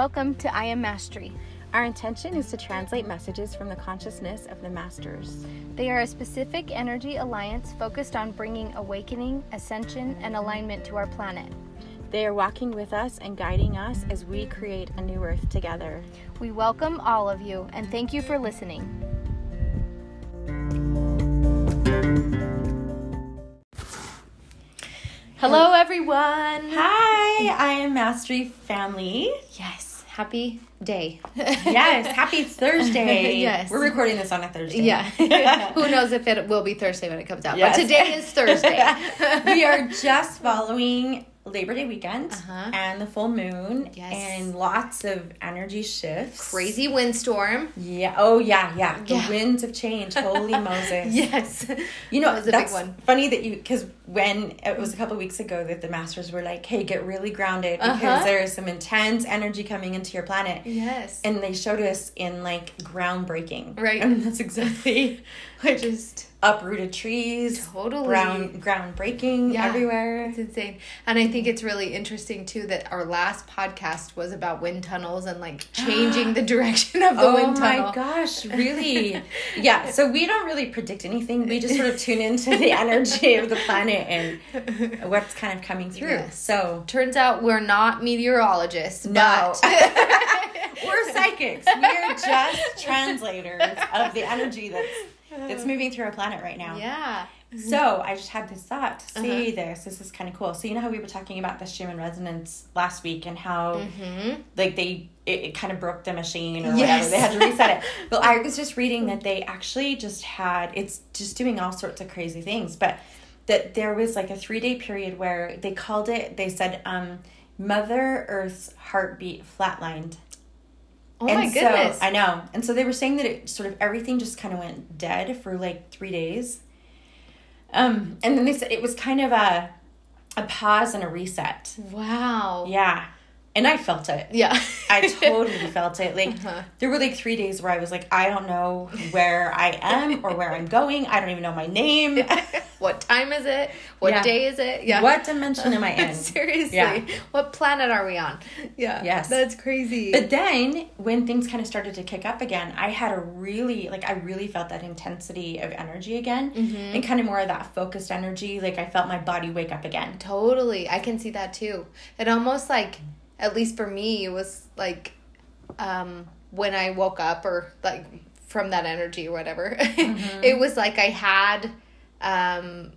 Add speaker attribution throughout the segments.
Speaker 1: Welcome to I Am Mastery.
Speaker 2: Our intention is to translate messages from the consciousness of the masters.
Speaker 1: They are a specific energy alliance focused on bringing awakening, ascension, and alignment to our planet.
Speaker 2: They are walking with us and guiding us as we create a new earth together.
Speaker 1: We welcome all of you and thank you for listening.
Speaker 3: Hello, everyone.
Speaker 2: Hi, I am Mastery family.
Speaker 3: Yes, happy day.
Speaker 2: Yes, happy Thursday.
Speaker 3: Yes.
Speaker 2: We're recording this on a Thursday.
Speaker 3: yeah. Who knows if it will be Thursday when it comes out?
Speaker 2: Yes.
Speaker 3: But today is Thursday.
Speaker 2: we are just following Labor Day weekend
Speaker 3: Uh-huh.
Speaker 2: and the full moon
Speaker 3: Yes.
Speaker 2: and lots of energy shifts.
Speaker 3: Crazy windstorm.
Speaker 2: Yeah. Oh yeah, yeah. The
Speaker 3: Yeah.
Speaker 2: winds of change. Holy Moses.
Speaker 3: Yes.
Speaker 2: You know,
Speaker 3: That was a big
Speaker 2: that's
Speaker 3: one.
Speaker 2: funny that you because when it was a couple weeks ago that the masters were like, "Hey, get really grounded because
Speaker 3: Uh-huh.
Speaker 2: there is some intense energy coming into your planet."
Speaker 3: Yes.
Speaker 2: And they showed us in like groundbreaking,
Speaker 3: Right.
Speaker 2: And that's exactly I
Speaker 3: just
Speaker 2: uprooted trees,
Speaker 3: Totally.
Speaker 2: ground ground breaking
Speaker 3: Yeah.
Speaker 2: everywhere.
Speaker 3: It's insane. And I think it's really interesting too that our last podcast was about wind tunnels and like changing the direction of the
Speaker 2: oh
Speaker 3: wind tunnel.
Speaker 2: Oh my gosh, really? yeah, so we don't really predict anything. We just sort of tune into the energy of the planet and what's kind of coming through.
Speaker 3: Yes.
Speaker 2: So
Speaker 3: Turns out we're not meteorologists.
Speaker 2: No.
Speaker 3: But
Speaker 2: we're psychics. We're just translators of the energy that's that's moving through our planet right now.
Speaker 3: yeah.
Speaker 2: So I just had this thought to see
Speaker 3: Uh-huh.
Speaker 2: this. This is kind of cool. So you know how we were talking about the Schumann resonance last week and how
Speaker 3: Mm-hmm.
Speaker 2: like they it, it kind of broke the machine or
Speaker 3: Yes.
Speaker 2: whatever. They had to reset it. But I was just reading that they actually just had it's just doing all sorts of crazy things. But that there was like a three day period where they called it. They said um, Mother Earth's heartbeat flatlined.
Speaker 3: Oh
Speaker 2: and
Speaker 3: my goodness.
Speaker 2: So, I know. And so they were saying that it sort of everything just kind of went dead for like three days. Um, and then they said it was kind of a a pause and a reset.
Speaker 3: wow.
Speaker 2: Yeah. And I felt it.
Speaker 3: Yeah.
Speaker 2: I totally felt it. Like
Speaker 3: Uh-huh.
Speaker 2: there were like three days where I was like, I don't know where I am or where I'm going. I don't even know my name.
Speaker 3: what time is it? What
Speaker 2: Yeah.
Speaker 3: day is it? Yeah.
Speaker 2: What dimension am I in?
Speaker 3: Seriously.
Speaker 2: Yeah.
Speaker 3: What planet are we on? Yeah.
Speaker 2: Yes.
Speaker 3: That's crazy.
Speaker 2: But then when things kind of started to kick up again, I had a really like I really felt that intensity of energy again
Speaker 3: Mm-hmm.
Speaker 2: and kind of more of that focused energy. Like I felt my body wake up again.
Speaker 3: totally. I can see that too. It almost like at least for me it was like um when I woke up or like from that energy or whatever.
Speaker 2: Mm-hmm.
Speaker 3: it was like I had um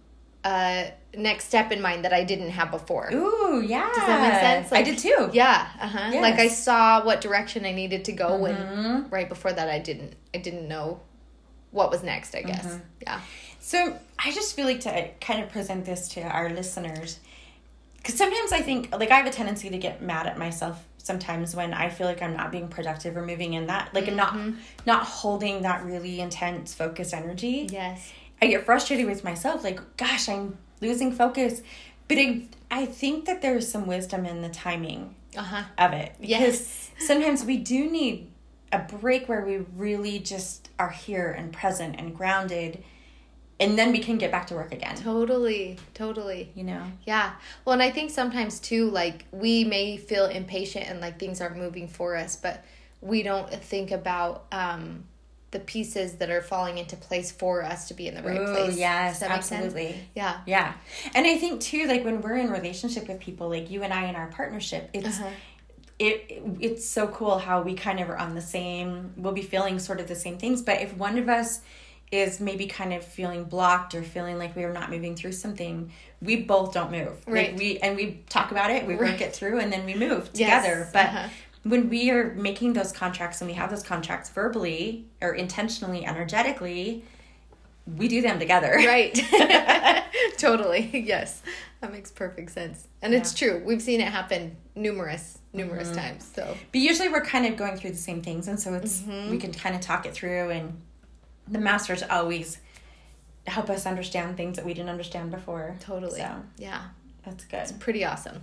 Speaker 3: a next step in mind that I didn't have before.
Speaker 2: Ooh, yeah.
Speaker 3: Does that make sense?
Speaker 2: I did too.
Speaker 3: Yeah, uh-huh.
Speaker 2: Yes.
Speaker 3: Like I saw what direction I needed to go when right before that I didn't I didn't know what was next, I guess.
Speaker 2: Mm-hmm.
Speaker 3: Yeah.
Speaker 2: So I just feel like to kind of present this to our listeners, because sometimes I think like I have a tendency to get mad at myself sometimes when I feel like I'm not being productive or moving in that like not not holding that really intense focused energy.
Speaker 3: Yes.
Speaker 2: I get frustrated with myself, like, gosh, I'm losing focus. But I, I think that there's some wisdom in the timing
Speaker 3: Uh-huh.
Speaker 2: of it. Because
Speaker 3: Yes.
Speaker 2: sometimes we do need a break where we really just are here and present and grounded, and then we can get back to work again.
Speaker 3: Totally. Totally.
Speaker 2: You know?
Speaker 3: Yeah. Well, and I think sometimes too, like we may feel impatient and like things aren't moving for us, but we don't think about um the pieces that are falling into place for us to be in the right
Speaker 2: Ooh,
Speaker 3: place.
Speaker 2: yes,
Speaker 3: make sense?
Speaker 2: absolutely.
Speaker 3: Yeah.
Speaker 2: Yeah. And I think too, like when we're in relationship with people, like you and I in our partnership, it's
Speaker 3: Uh-huh.
Speaker 2: it it's so cool how we kind of are on the same we'll be feeling sort of the same things. But if one of us is maybe kind of feeling blocked or feeling like we are not moving through something, we both don't move.
Speaker 3: Right.
Speaker 2: Like we and we talk about it, we
Speaker 3: Right.
Speaker 2: work it through and then we move
Speaker 3: Yes,
Speaker 2: together. But
Speaker 3: uh-huh.
Speaker 2: when we are making those contracts and we have those contracts verbally or intentionally, energetically, we do them together.
Speaker 3: Right. totally. Yes. That makes perfect sense. And it's true. We've seen it happen numerous, numerous
Speaker 2: Mm-hmm.
Speaker 3: times. So,
Speaker 2: But usually we're kind of going through the same things, and so it's
Speaker 3: Mm-hmm.
Speaker 2: we can kind of talk it through, and the masters always help us understand things that we didn't understand before.
Speaker 3: totally.
Speaker 2: So
Speaker 3: Yeah.
Speaker 2: that's good.
Speaker 3: It's pretty awesome.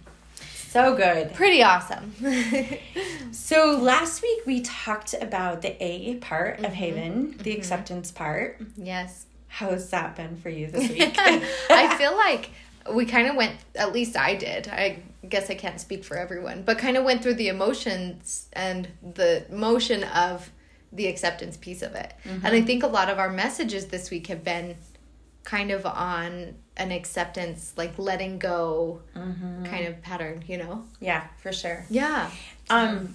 Speaker 2: So good.
Speaker 3: Pretty awesome.
Speaker 2: So last week we talked about the A part
Speaker 3: Mm-hmm.
Speaker 2: of Haven, the acceptance part.
Speaker 3: yes.
Speaker 2: How's that been for you this week?
Speaker 3: I feel like we kind of went, at least I did. I guess I can't speak for everyone, but kind of went through the emotions and the motion of the acceptance piece of it. And I think a lot of our messages this week have been kind of on an acceptance, like letting go kind of pattern, you know?
Speaker 2: Yeah, for sure.
Speaker 3: Yeah.
Speaker 2: Um,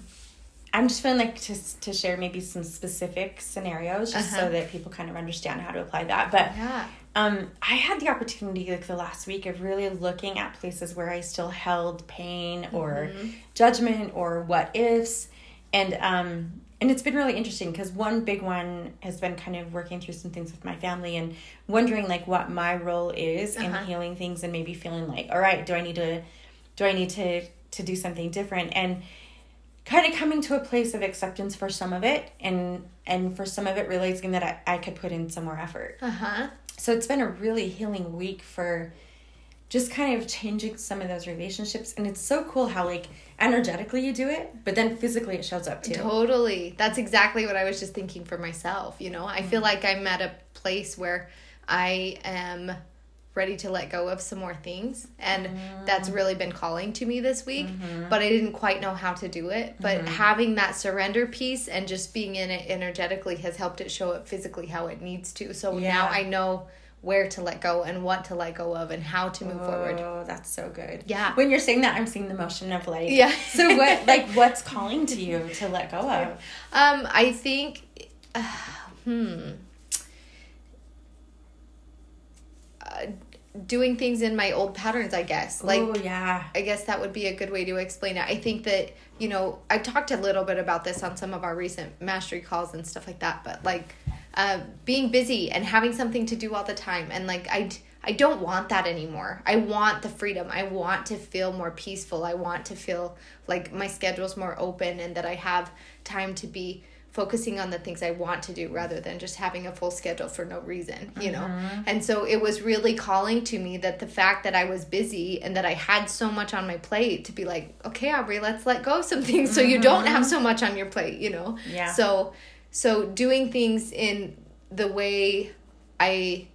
Speaker 2: I'm just feeling like to to share maybe some specific scenarios just
Speaker 3: Uh-huh.
Speaker 2: so that people kind of understand how to apply that. But
Speaker 3: Yeah.
Speaker 2: um, I had the opportunity like the last week of really looking at places where I still held pain or judgment or what ifs, and um, and it's been really interesting because one big one has been kind of working through some things with my family and wondering like what my role is in
Speaker 3: Uh-huh.
Speaker 2: healing things and maybe feeling like all right do I need to do I need to to do something different and kind of coming to a place of acceptance for some of it and and for some of it realizing that I, I could put in some more effort
Speaker 3: Uh huh.
Speaker 2: so it's been a really healing week for just kind of changing some of those relationships and it's so cool how like energetically you do it but then physically it shows up too
Speaker 3: Totally. That's exactly what I was just thinking for myself. You know, I feel mm-hmm. like I'm at a place where I am ready to let go of some more things. And that's mm. really been calling to me this week. Mm-hmm. But I didn't quite know how to do it. But mm-hmm. having that surrender piece and just being in it energetically has helped it show up physically how it needs to. So now I know where to let go and what to let go of and how to move forward.
Speaker 2: Oh, that's so good.
Speaker 3: Yeah.
Speaker 2: When you're saying that, I'm seeing the motion of like,
Speaker 3: Yeah.
Speaker 2: so what, like, what's calling to you to let go of?
Speaker 3: Um, I think, uh, hmm, uh, doing things in my old patterns. I guess, like,
Speaker 2: oh yeah.
Speaker 3: I guess that would be a good way to explain it. I think that you know I talked a little bit about this on some of our recent mastery calls and stuff like that. But like, uh, being busy and having something to do all the time, and like I, I don't want that anymore. I want the freedom. I want to feel more peaceful. I want to feel like my schedule's more open and that I have time to be focusing on the things I want to do rather than just having a full schedule for no reason, you know? And so it was really calling to me that the fact that I was busy and that I had so much on my plate to be like, okay, Aubrey, let's let go of some things so you don't have so much on your plate, you know?
Speaker 2: Yeah.
Speaker 3: So so doing things in the way I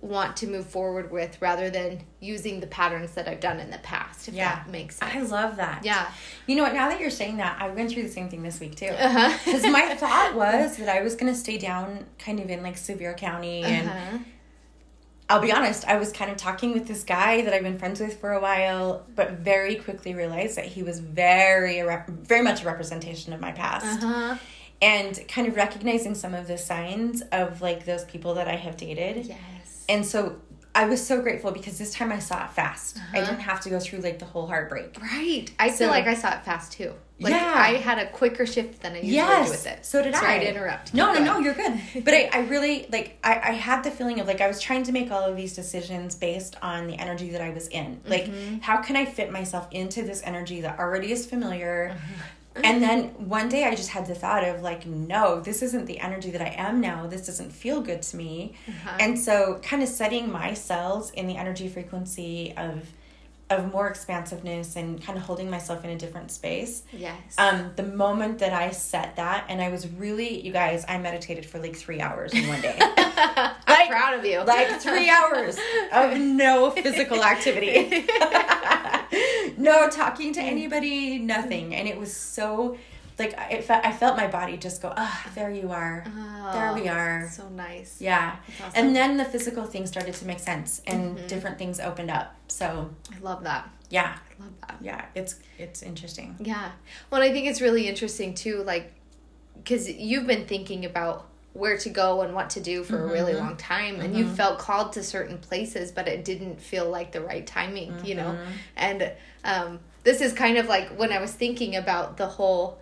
Speaker 3: want to move forward with rather than using the patterns that I've done in the past, if
Speaker 2: Yeah.
Speaker 3: that makes sense.
Speaker 2: I love that.
Speaker 3: Yeah.
Speaker 2: You know what? Now that you're saying that, I went through the same thing this week too.
Speaker 3: Uh-huh.
Speaker 2: Because my thought was that I was going to stay down kind of in like Sevier County. And
Speaker 3: Uh-huh.
Speaker 2: I'll be honest, I was kind of talking with this guy that I've been friends with for a while, but very quickly realized that he was very, very much a representation of my past.
Speaker 3: Uh-huh.
Speaker 2: And kind of recognizing some of the signs of like those people that I have dated.
Speaker 3: Yes.
Speaker 2: And so I was so grateful because this time I saw it fast. I
Speaker 3: Uh-huh.
Speaker 2: didn't have to go through like the whole heartbreak.
Speaker 3: Right. I
Speaker 2: So-
Speaker 3: feel like I saw it fast too. Like
Speaker 2: Yeah.
Speaker 3: I had a quicker shift than I usually
Speaker 2: yes,
Speaker 3: do with it.
Speaker 2: So did
Speaker 3: Sorry
Speaker 2: I.
Speaker 3: to interrupt.
Speaker 2: No,
Speaker 3: Keep
Speaker 2: no, no, you're good. But I, I really like I, I had the feeling of like I was trying to make all of these decisions based on the energy that I was in. Like
Speaker 3: Mm-hmm.
Speaker 2: how can I fit myself into this energy that already is familiar?
Speaker 3: Mm-hmm.
Speaker 2: And then one day I just had the thought of like, no, this isn't the energy that I am now. This doesn't feel good to me.
Speaker 3: Uh-huh.
Speaker 2: And so kind of setting my cells in the energy frequency of of more expansiveness and kind of holding myself in a different space.
Speaker 3: Yes.
Speaker 2: Um, the moment that I set that, and I was really, you guys, I meditated for like three hours in one day.
Speaker 3: I'm
Speaker 2: like-
Speaker 3: proud of you.
Speaker 2: like three hours of no physical activity. no talking to anybody, nothing. And it was so, like, I, it fe- I felt my body just go, ah, there you are. there we
Speaker 3: Oh,
Speaker 2: are.
Speaker 3: So nice.
Speaker 2: Yeah.
Speaker 3: Awesome.
Speaker 2: And then the physical things started to make sense and
Speaker 3: Mm-hmm.
Speaker 2: different things opened up. So,
Speaker 3: I love that.
Speaker 2: yeah.
Speaker 3: I love that.
Speaker 2: Yeah, it's it's interesting.
Speaker 3: Yeah. Well, I think it's really interesting too, like, because you've been thinking about where to go and what to do for a really mm-hmm. long time, and you mm-hmm. felt called to certain places, but it didn't feel like the right timing, you know? Mm-hmm. And um, this is kind of like when I was thinking about the whole.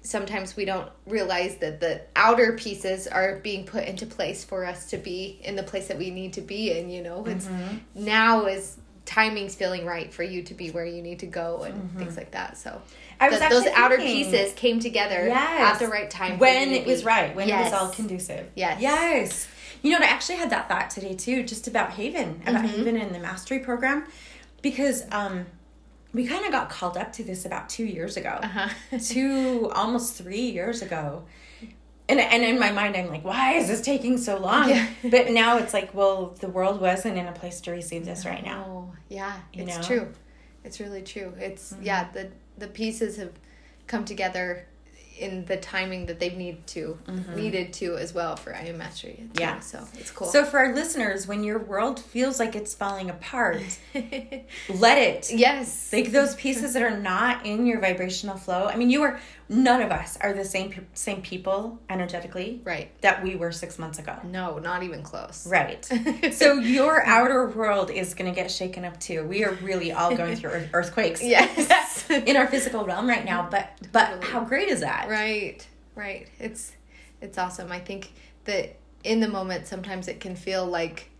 Speaker 3: Sometimes we don't realize that the outer pieces are being put into place for us to be in the place that we need to be in, you know? It's now is timing's feeling right for you to be where you need to go and things like that. So
Speaker 2: I was
Speaker 3: that those
Speaker 2: actually
Speaker 3: outer pieces came together
Speaker 2: Yes.
Speaker 3: at the right time
Speaker 2: when it was right when
Speaker 3: Yes.
Speaker 2: it was all conducive
Speaker 3: Yes.
Speaker 2: yes you know what i actually had that thought today too just about haven about
Speaker 3: Mm-hmm.
Speaker 2: haven and the mastery program because um we kind of got called up to this about two years ago
Speaker 3: Uh-huh.
Speaker 2: two almost three years ago and, and in my mind i'm like why is this taking so long
Speaker 3: Yeah.
Speaker 2: but now it's like well the world wasn't in a place to receive this right now
Speaker 3: Oh, yeah,
Speaker 2: You
Speaker 3: it's
Speaker 2: know?
Speaker 3: true. it's really true. It's yeah, the the pieces have come together in the timing that they've need to needed to as well for I am mastery. too.
Speaker 2: Mm-hmm. Yeah.
Speaker 3: so it's cool.
Speaker 2: So for our listeners, when your world feels like it's falling apart, let it.
Speaker 3: yes,
Speaker 2: Like those pieces that are not in your vibrational flow. I mean, you are none of us are the same pe- same people energetically
Speaker 3: right.
Speaker 2: that we were 6 months ago.
Speaker 3: No, not even close.
Speaker 2: Right. so your outer world is going to get shaken up too. We are really all going through earthquakes.
Speaker 3: Yes.
Speaker 2: in our physical realm right now, but but
Speaker 3: Totally.
Speaker 2: how great is that?
Speaker 3: Right, right. It's it's awesome. I think that in the moment sometimes it can feel like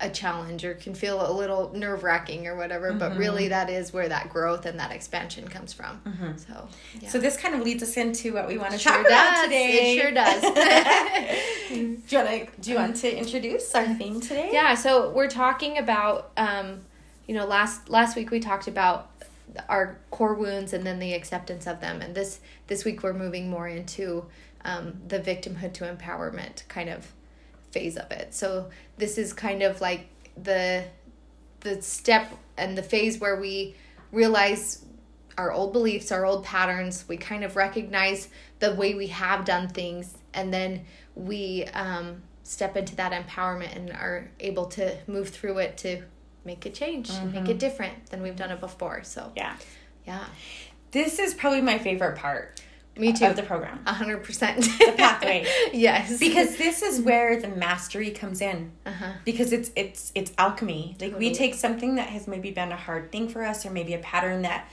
Speaker 3: a challenge or can feel a little nerve wracking or whatever, but
Speaker 2: Mm-hmm.
Speaker 3: really that is where that growth and that expansion comes from. So yeah.
Speaker 2: So this kind of leads us into what we want to
Speaker 3: Sure
Speaker 2: talk about today.
Speaker 3: It sure does.
Speaker 2: do you want to do you want to introduce our theme today?
Speaker 3: yeah, so we're talking about um, you know, last last week we talked about our core wounds and then the acceptance of them. And this this week we're moving more into um, the victimhood to empowerment kind of phase of it. So this is kind of like the the step and the phase where we realize our old beliefs, our old patterns. We kind of recognize the way we have done things, and then we um, step into that empowerment and are able to move through it to make a change, make it different than we've done it before. So
Speaker 2: Yeah.
Speaker 3: yeah,
Speaker 2: This is probably my favorite part
Speaker 3: me too.
Speaker 2: of the program.
Speaker 3: A hundred percent.
Speaker 2: The pathway.
Speaker 3: yes.
Speaker 2: Because this is where the mastery comes in.
Speaker 3: uh-huh.
Speaker 2: Because it's it's it's alchemy. Like we take something that has maybe been a hard thing for us or maybe a pattern that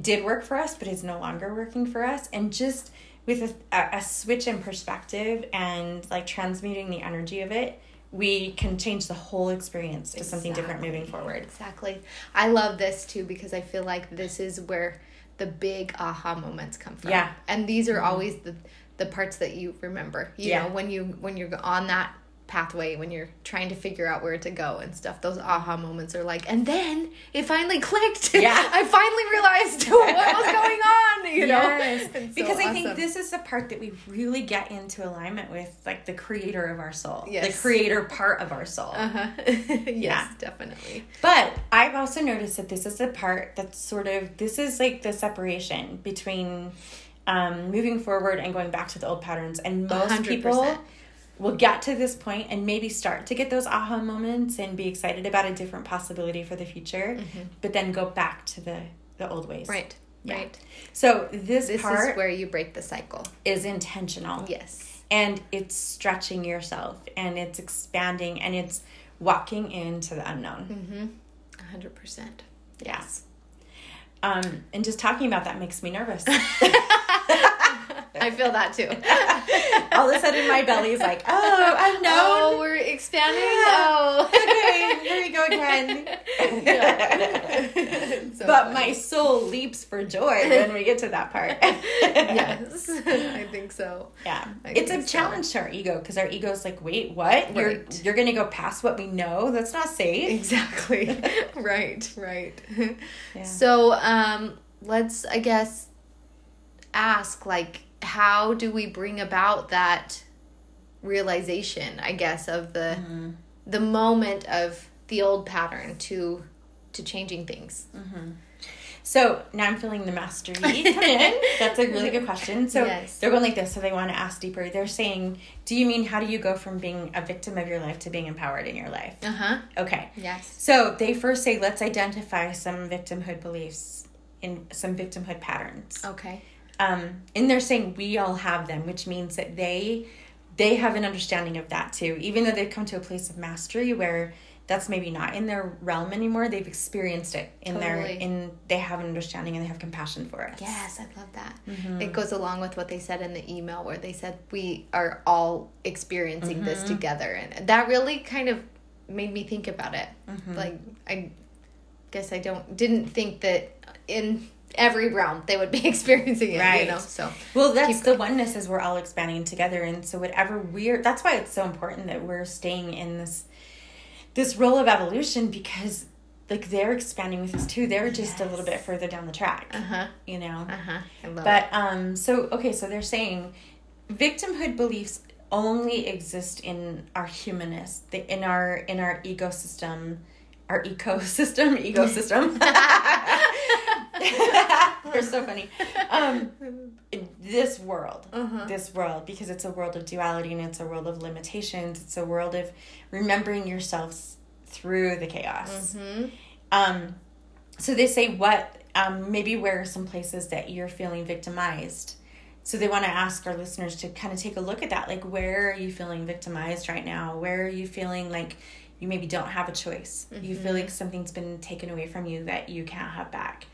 Speaker 2: did work for us but is no longer working for us and just with a, a, a switch in perspective and like transmuting the energy of it we can change the whole experience to something different moving forward
Speaker 3: Exactly. I love this too because I feel like this is where the big aha moments come from.
Speaker 2: Yeah.
Speaker 3: And these are mm-hmm. always the the parts that you remember. You
Speaker 2: Yeah.
Speaker 3: know, when you when you're on that pathway when you're trying to figure out where to go and stuff those aha moments are like and then it finally clicked
Speaker 2: Yeah.
Speaker 3: i finally realized what was going on you know
Speaker 2: Yes.
Speaker 3: So
Speaker 2: because I think this is the part that we really get into alignment with, like the creator of our soul, the creator part of our soul.
Speaker 3: uh-huh yes
Speaker 2: Yeah.
Speaker 3: definitely
Speaker 2: But I've also noticed that this is the part that's sort of this is like the separation between um, moving forward and going back to the old patterns. And most
Speaker 3: 100%.
Speaker 2: people will get to this point and maybe start to get those aha moments and be excited about a different possibility for the future, but then go back to the the old ways.
Speaker 3: Mm-hmm. right
Speaker 2: Yeah.
Speaker 3: right
Speaker 2: So this,
Speaker 3: this
Speaker 2: part
Speaker 3: is where you break the cycle
Speaker 2: is intentional
Speaker 3: yes
Speaker 2: and it's stretching yourself and it's expanding and it's walking into the unknown.
Speaker 3: mm-hmm 100%
Speaker 2: Yes. Um, and just talking about that makes me nervous.
Speaker 3: I feel that too.
Speaker 2: All of a sudden, my belly's like, oh, unknown.
Speaker 3: Oh, we're expanding. Oh,
Speaker 2: okay, here we go again.
Speaker 3: So
Speaker 2: but
Speaker 3: funny.
Speaker 2: my soul leaps for joy when we get to that part.
Speaker 3: yes, I think so.
Speaker 2: Yeah,
Speaker 3: I
Speaker 2: it's a
Speaker 3: so.
Speaker 2: challenge to our ego because our ego's like, wait, what? You're you're gonna go past what we know? That's not safe.
Speaker 3: Exactly. right. Right.
Speaker 2: Yeah.
Speaker 3: So, um, let's I guess ask like, how do we bring about that realization? I guess of the
Speaker 2: Mm-hmm.
Speaker 3: the moment of the old pattern to to changing things.
Speaker 2: So now I'm feeling the mastery come in. That's a really good question. So
Speaker 3: Yes.
Speaker 2: they're going like this. So they want to ask deeper. They're saying, "Do you mean how do you go from being a victim of your life to being empowered in your life?"
Speaker 3: Uh huh.
Speaker 2: Okay.
Speaker 3: Yes.
Speaker 2: So they first say, "Let's identify some victimhood beliefs in some victimhood patterns."
Speaker 3: Okay.
Speaker 2: Um, and they're saying we all have them, which means that they they have an understanding of that too. Even though they've come to a place of mastery where that's maybe not in their realm anymore, they've experienced it in their in they have an understanding and they have compassion for us.
Speaker 3: Yes, I love that.
Speaker 2: Mm-hmm.
Speaker 3: It goes along with what they said in the email where they said we are all experiencing this
Speaker 2: Mm-hmm.
Speaker 3: together. And that really kind of made me think about it.
Speaker 2: Mm-hmm.
Speaker 3: Like I guess I don't didn't think that in every realm they would be experiencing it,
Speaker 2: Right.
Speaker 3: you know. So
Speaker 2: Well, that's the oneness is we're all expanding together, and so whatever we're that's why it's so important that we're staying in this this role of evolution because like they're expanding with us too. They're just a little bit further down the track,
Speaker 3: uh-huh.
Speaker 2: you know.
Speaker 3: Uh-huh. I love
Speaker 2: But um, so okay, so they're saying victimhood beliefs only exist in our humanness, the, in our in our ecosystem, our ecosystem, ecosystem. So funny. Um, this world,
Speaker 3: Uh-huh.
Speaker 2: this world, because it's a world of duality and it's a world of limitations. It's a world of remembering yourselves through the chaos.
Speaker 3: Mm-hmm.
Speaker 2: Um, so they say what um, maybe where are some places that you're feeling victimized. So they want to ask our listeners to kind of take a look at that. Like, where are you feeling victimized right now? Where are you feeling like you maybe don't have a choice? You feel like something's been taken away from you that you can't have back.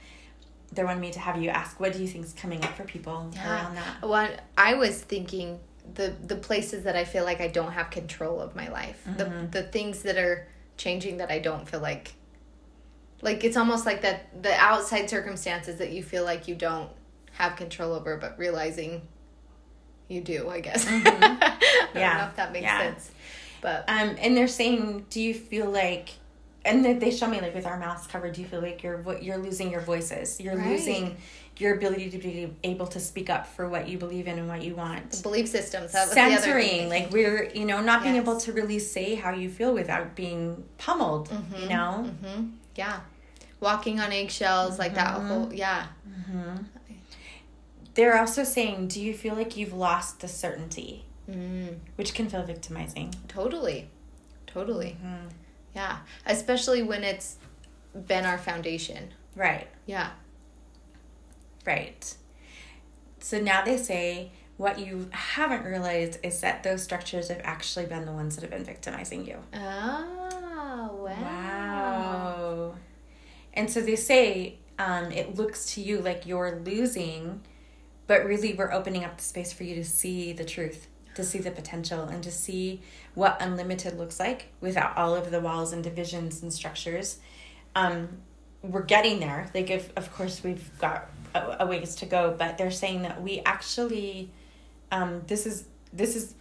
Speaker 2: They wanted me to have you ask, what do you think is coming up for people around that?
Speaker 3: Well, I was thinking the the places that I feel like I don't have control of my life,
Speaker 2: Mm-hmm.
Speaker 3: the the things that are changing that I don't feel like. Like it's almost like that the outside circumstances that you feel like you don't have control over, but realizing you do. I guess. I don't
Speaker 2: Mm-hmm. Yeah.
Speaker 3: know if that makes
Speaker 2: Yeah.
Speaker 3: sense, but
Speaker 2: Um, and they're saying, do you feel like, and they, they show me like with our mouths covered, do you feel like you're vo- you're losing your voices? You're
Speaker 3: Right.
Speaker 2: losing your ability to be able to speak up for what you believe in and what you want.
Speaker 3: The belief systems. That the other
Speaker 2: Censoring,
Speaker 3: thing.
Speaker 2: like we're you know not being able to really say how you feel without being pummeled. You know,
Speaker 3: hmm Yeah. Walking on eggshells, like that
Speaker 2: Mm-hmm.
Speaker 3: whole, yeah.
Speaker 2: they're also saying, do you feel like you've lost the certainty,
Speaker 3: Mm,
Speaker 2: which can feel victimizing?
Speaker 3: totally. Totally. Yeah. Especially when it's been our foundation.
Speaker 2: Right.
Speaker 3: Yeah.
Speaker 2: Right. So now they say what you haven't realized is that those structures have actually been the ones that have been victimizing you.
Speaker 3: Oh, wow.
Speaker 2: Wow. And so they say um, it looks to you like you're losing, but really we're opening up the space for you to see the truth, to see the potential, and to see what unlimited looks like without all of the walls and divisions and structures. Um, we're getting there. Like, if of course we've got a, a ways to go, but they're saying that we actually, um, this is this is,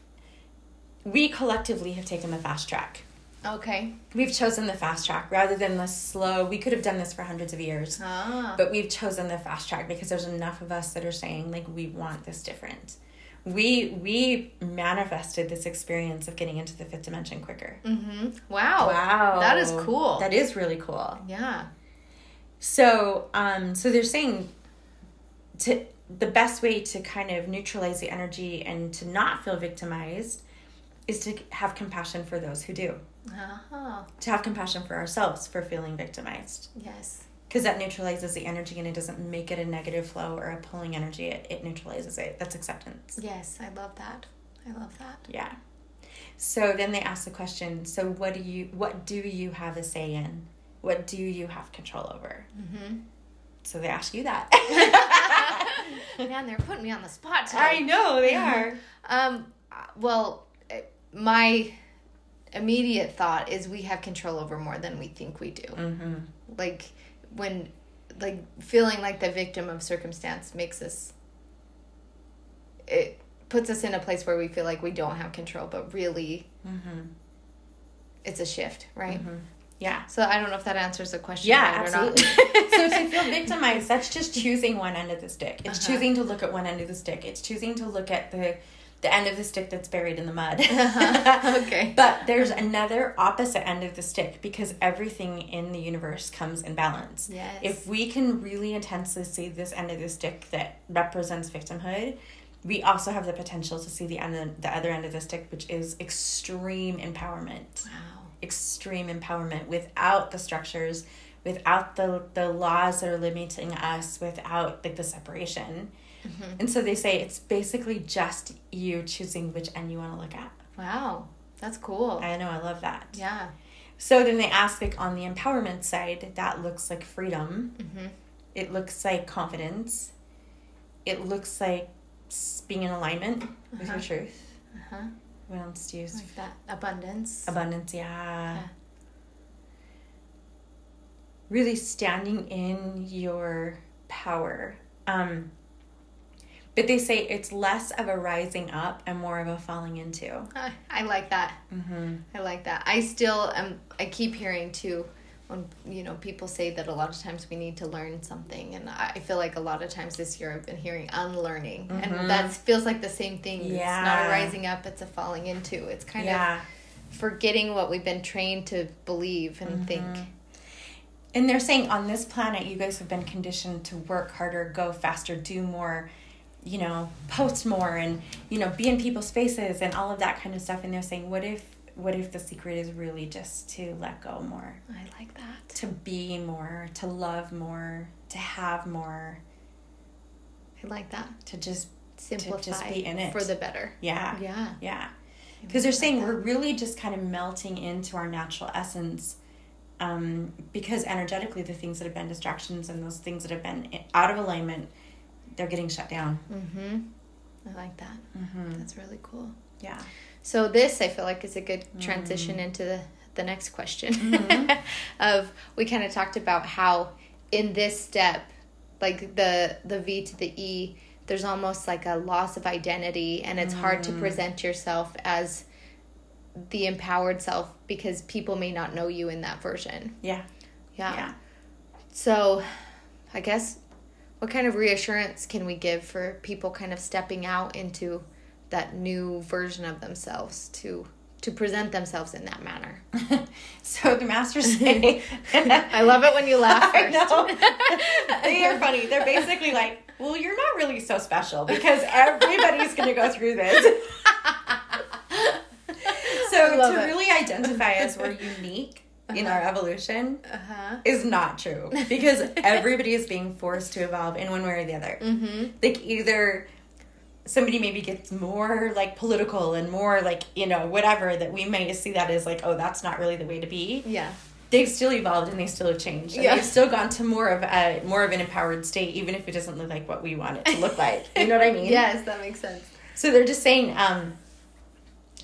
Speaker 2: we collectively have taken the fast track
Speaker 3: Okay.
Speaker 2: we've chosen the fast track rather than the slow we could have done this for hundreds of years
Speaker 3: Ah.
Speaker 2: but we've chosen the fast track because there's enough of us that are saying like we want this different we we manifested this experience of getting into the fifth dimension quicker
Speaker 3: mm-hmm. Wow.
Speaker 2: wow
Speaker 3: That is cool.
Speaker 2: that is really cool
Speaker 3: yeah.
Speaker 2: so um so they're saying to the best way to kind of neutralize the energy and to not feel victimized is to have compassion for those who do
Speaker 3: Uh-huh.
Speaker 2: to have compassion for ourselves for feeling victimized
Speaker 3: Yes.
Speaker 2: Because that neutralizes the energy and it doesn't make it a negative flow or a pulling energy it, it neutralizes it that's acceptance
Speaker 3: Yes. I love that. I love that.
Speaker 2: yeah so then they ask the question so what do you what do you have a say in what do you have control over
Speaker 3: Mm-hmm.
Speaker 2: so they ask you that
Speaker 3: Man, they're putting me on the spot today.
Speaker 2: i know they are
Speaker 3: Um, well, eh, my immediate thought is we have control over more than we think we do.
Speaker 2: mm-hmm.
Speaker 3: Like when, like feeling like the victim of circumstance makes us. It puts us in a place where we feel like we don't have control, but really,
Speaker 2: Mm-hmm.
Speaker 3: it's a shift, right?
Speaker 2: yeah
Speaker 3: So I don't know if that answers the question.
Speaker 2: yeah
Speaker 3: right
Speaker 2: absolutely
Speaker 3: Or not.
Speaker 2: so to feel victimized that's just choosing one end of the stick it's
Speaker 3: Uh-huh.
Speaker 2: choosing to look at one end of the stick it's choosing to look at the the end of the stick that's buried in the mud
Speaker 3: Uh-huh. Okay.
Speaker 2: but there's another opposite end of the stick because everything in the universe comes in balance
Speaker 3: Yes.
Speaker 2: if we can really intensely see this end of the stick that represents victimhood we also have the potential to see the end the other end of the stick which is extreme empowerment
Speaker 3: wow.
Speaker 2: extreme empowerment without the structures without the the laws that are limiting us without like the separation
Speaker 3: Mm-hmm.
Speaker 2: and so they say it's basically just you choosing which end you want to look at
Speaker 3: Wow. That's cool.
Speaker 2: i know i love that
Speaker 3: yeah.
Speaker 2: so then they ask like on the empowerment side that looks like freedom
Speaker 3: Mm-hmm.
Speaker 2: it looks like confidence it looks like being in alignment with your
Speaker 3: Uh-huh.
Speaker 2: truth
Speaker 3: Uh-huh.
Speaker 2: what else do you use
Speaker 3: Like that abundance.
Speaker 2: abundance yeah.
Speaker 3: Yeah.
Speaker 2: really standing in your power um but they say it's less of a rising up and more of a falling into
Speaker 3: I, ah, I like that.
Speaker 2: mm-hmm.
Speaker 3: I like that. I still am. I keep hearing too, when you know people say that a lot of times we need to learn something, and I feel like a lot of times this year I've been hearing unlearning, and mm-hmm. that feels like the same thing. It's not a rising up; it's a falling into. It's kind
Speaker 2: yeah
Speaker 3: of forgetting what we've been trained to believe and mm-hmm. think.
Speaker 2: and they're saying on this planet you guys have been conditioned to work harder go faster do more you know post more and you know be in people's faces and all of that kind of stuff and they're saying what if what if the secret is really just to let go more
Speaker 3: I like that.
Speaker 2: to be more to love more to have more
Speaker 3: I like that.
Speaker 2: to just
Speaker 3: Simplify just
Speaker 2: be in it.
Speaker 3: for the better.
Speaker 2: yeah
Speaker 3: Yeah.
Speaker 2: yeah because they're saying we're really just kind of melting into our natural essence um, because energetically the things that have been distractions and those things that have been out of alignment they're getting shut down
Speaker 3: Mm-hmm. I like that.
Speaker 2: mm-hmm.
Speaker 3: That's really cool.
Speaker 2: yeah
Speaker 3: So this I feel like is a good transition
Speaker 2: Mm.
Speaker 3: into the the next question
Speaker 2: Mhm.
Speaker 3: of we kind of talked about how in this step like the the V to the E there's almost like a loss of identity and it's hard
Speaker 2: Mm.
Speaker 3: to present yourself as the empowered self because people may not know you in that version.
Speaker 2: yeah
Speaker 3: Yeah.
Speaker 2: yeah
Speaker 3: So, I guess what kind of reassurance can we give for people kind of stepping out into that new version of themselves to to present themselves in that manner?
Speaker 2: so the masters say
Speaker 3: I love it when you laugh
Speaker 2: I know. they are funny. They're basically like, well, you're not really so special because everybody's going to go through this. So to
Speaker 3: it.
Speaker 2: really identify as we're unique in our evolution
Speaker 3: Uh-huh.
Speaker 2: is not true because everybody is being forced to evolve in one way or the other.
Speaker 3: Mm-hmm.
Speaker 2: Like either somebody maybe gets more like political and more like you know whatever that we may see that as like oh that's not really the way to be
Speaker 3: Yeah.
Speaker 2: they've still evolved and they still have changed. And
Speaker 3: Yeah.
Speaker 2: They've still gone to more of a more of an empowered state, even if it doesn't look like what we want it to look like. You know what I mean?
Speaker 3: Yes, that makes sense.
Speaker 2: So they're just saying, um,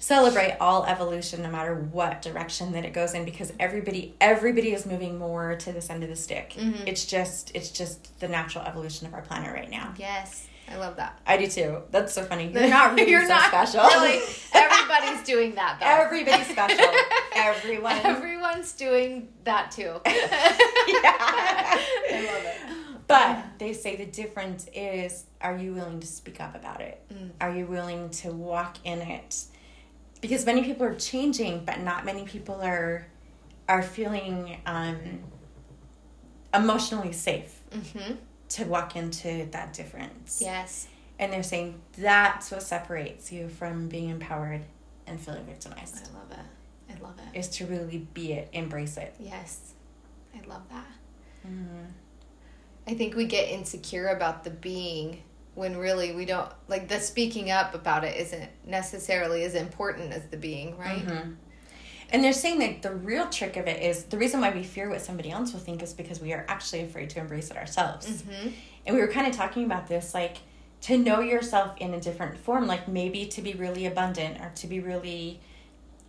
Speaker 2: celebrate all evolution, no matter what direction that it goes in, because everybody everybody is moving more to this end of the stick.
Speaker 3: Mhm.
Speaker 2: It's just it's just the natural evolution of our planet right now.
Speaker 3: Yes. I love that.
Speaker 2: I do too. That's so funny. You're not really
Speaker 3: You're
Speaker 2: so
Speaker 3: not
Speaker 2: special.
Speaker 3: Really, everybody's doing that though.
Speaker 2: Everybody's special. Everyone.
Speaker 3: Everyone's doing that too.
Speaker 2: Yeah.
Speaker 3: I love it.
Speaker 2: But they say the difference is are you willing to speak up about it?
Speaker 3: Mm.
Speaker 2: Are you willing to walk in it? Because many people are changing, but not many people are are feeling um, emotionally safe
Speaker 3: Mm-hmm.
Speaker 2: to walk into that difference.
Speaker 3: Yes.
Speaker 2: And they're saying that's what separates you from being empowered and feeling victimized.
Speaker 3: I love it. I love it.
Speaker 2: Is to really be it, embrace it.
Speaker 3: Yes. I love that.
Speaker 2: Mm-hmm.
Speaker 3: I think we get insecure about the being when really we don't like the speaking up about it isn't necessarily as important as the being, right?
Speaker 2: Mhm. And they're saying that the real trick of it is the reason why we fear what somebody else will think is because we are actually afraid to embrace it ourselves.
Speaker 3: Mm-hmm.
Speaker 2: And we were kind of talking about this like to know yourself in a different form, like maybe to be really abundant or to be really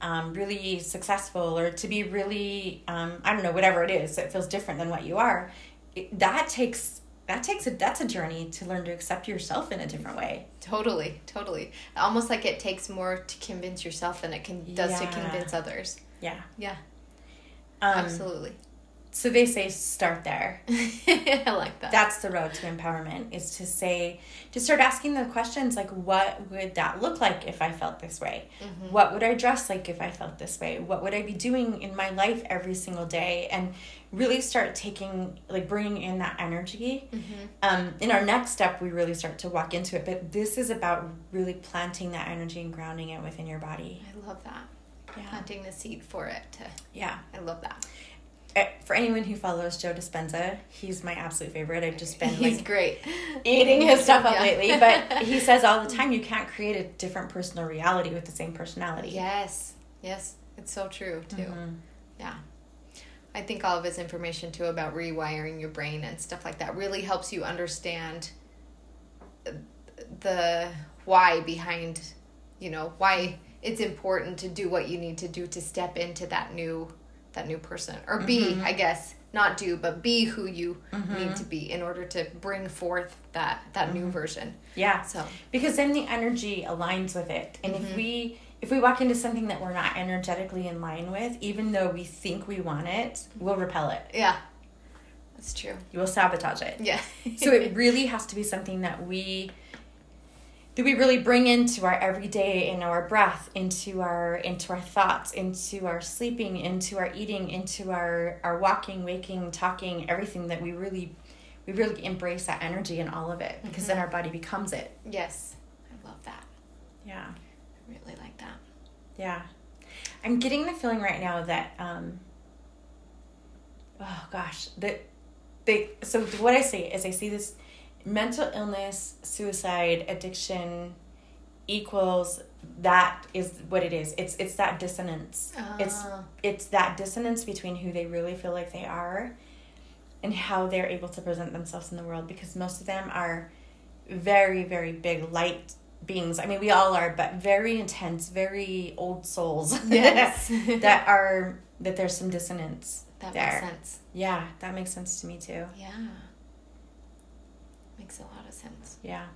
Speaker 2: um, really successful or to be really um, I don't know whatever it is that feels different than what you are. It, that takes that takes a that's a journey to learn to accept yourself in a different way.
Speaker 3: Totally, totally. Almost like it takes more to convince yourself than it can does to convince others.
Speaker 2: Yeah.
Speaker 3: Yeah,
Speaker 2: Um,
Speaker 3: absolutely.
Speaker 2: So they say start there.
Speaker 3: I like that.
Speaker 2: that's the road to empowerment is to say to start asking the questions like what would that look like if i felt this way
Speaker 3: Mhm.
Speaker 2: what would i dress like if i felt this way what would i be doing in my life every single day and really start taking like bringing in that energy
Speaker 3: Mm-hmm.
Speaker 2: um, in our next step we really start to walk into it but this is about really planting that energy and grounding it within your body
Speaker 3: I love that.
Speaker 2: yeah
Speaker 3: Planting the seed for it. To,
Speaker 2: yeah
Speaker 3: I love that.
Speaker 2: Uh, for anyone who follows joe dispenza he's my absolute favorite i've just been
Speaker 3: He's
Speaker 2: like
Speaker 3: great.
Speaker 2: eating his stuff up
Speaker 3: Yeah.
Speaker 2: lately, but he says all the time you can't create a different personal reality with the same personality.
Speaker 3: Yes, yes, it's so true too.
Speaker 2: Mhm.
Speaker 3: Yeah. I think all of his information too about rewiring your brain and stuff like that really helps you understand the why behind, you know, why it's important to do what you need to do to step into that new that new person or be,
Speaker 2: Mhm.
Speaker 3: I guess, not do but be who you
Speaker 2: Mhm.
Speaker 3: need to be in order to bring forth that that new version.
Speaker 2: Yeah,
Speaker 3: So,
Speaker 2: because then the energy aligns with it, and if we if we walk into something that we're not energetically in line with, even though we think we want it, we'll repel it.
Speaker 3: yeah. That's true.
Speaker 2: You will sabotage it.
Speaker 3: Yeah.
Speaker 2: so it really has to be something that we that we really bring into our everyday in our breath into our into our thoughts into our sleeping into our eating into our our walking waking talking everything that we really we really embrace that energy in all of it because then mm-hmm. our body becomes it
Speaker 3: Yes. I love that.
Speaker 2: yeah
Speaker 3: really like that.
Speaker 2: yeah i'm getting the feeling right now that um oh gosh that they so what i see is i see this mental illness suicide addiction equals that is what it is it's it's that dissonance it's
Speaker 3: Ah.
Speaker 2: it's that dissonance between who they really feel like they are and how they're able to present themselves in the world because most of them are very very big light beings i mean we all are but very intense very old souls
Speaker 3: Yes.
Speaker 2: that are that there's some dissonance
Speaker 3: That
Speaker 2: there
Speaker 3: makes sense.
Speaker 2: yeah that makes sense to me too
Speaker 3: Yeah. Makes a lot of sense.
Speaker 2: yeah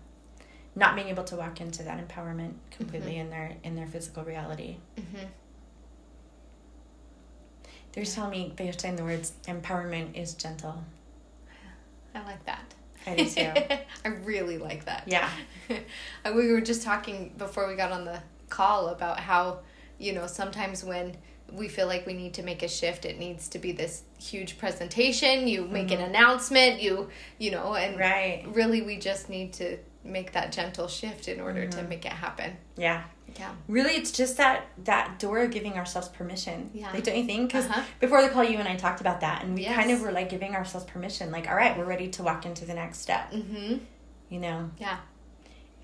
Speaker 2: not being able to walk into that empowerment completely in their in their physical reality
Speaker 3: Mm-hmm.
Speaker 2: they're telling me they're saying the words empowerment is gentle
Speaker 3: I like that.
Speaker 2: I do too.
Speaker 3: I really like that.
Speaker 2: yeah
Speaker 3: uh, we were just talking before we got on the call about how, you know, sometimes when we feel like we need to make a shift, it needs to be this huge presentation. You make an mm-hmm. announcement, you, you know, and
Speaker 2: right
Speaker 3: really we just need to make that gentle shift in order to mm-hmm. make it happen.
Speaker 2: yeah
Speaker 3: Yeah.
Speaker 2: really it's just that that door of giving ourselves permission
Speaker 3: Yeah.
Speaker 2: like don't you think because
Speaker 3: Uh-huh.
Speaker 2: before the call you and i talked about that and we
Speaker 3: Yes.
Speaker 2: kind of were like giving ourselves permission like all right we're ready to walk into the next step
Speaker 3: Mm-hmm.
Speaker 2: you know
Speaker 3: Yeah.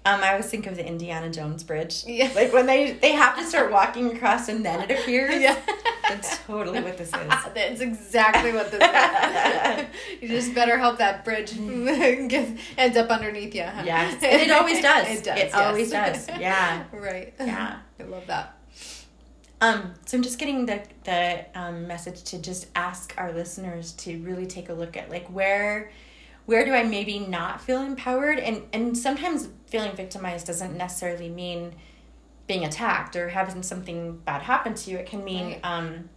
Speaker 2: Um i always think of the indiana jones bridge
Speaker 3: Yeah.
Speaker 2: like when they they have to start walking across and then it appears
Speaker 3: Yeah.
Speaker 2: that's totally what this is
Speaker 3: That's exactly what this is. you just better hope that bridge gets, ends up underneath you. Huh?
Speaker 2: yes and it always does
Speaker 3: It does.
Speaker 2: it
Speaker 3: yes.
Speaker 2: always does yeah
Speaker 3: Right.
Speaker 2: Yeah.
Speaker 3: I love that.
Speaker 2: Um, so I'm just getting the the um, message to just ask our listeners to really take a look at like where where do I maybe not feel empowered and and sometimes feeling victimized doesn't necessarily mean being attacked or having something bad happen to you. It can mean
Speaker 3: Right.
Speaker 2: um,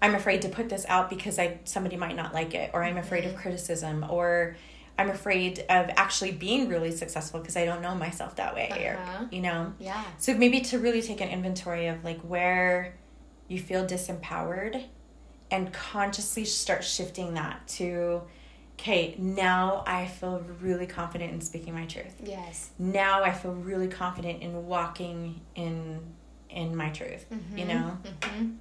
Speaker 2: I'm afraid to put this out because I somebody might not like it or I'm afraid of
Speaker 3: Mm-hmm.
Speaker 2: criticism or I'm afraid of actually being really successful because I don't know myself that way
Speaker 3: Uh-huh.
Speaker 2: or you know.
Speaker 3: Yeah.
Speaker 2: So maybe to really take an inventory of like where you feel disempowered and consciously start shifting that to okay, now I feel really confident in speaking my truth.
Speaker 3: Yes.
Speaker 2: Now I feel really confident in walking in in my truth, you know?
Speaker 3: Mm-hmm.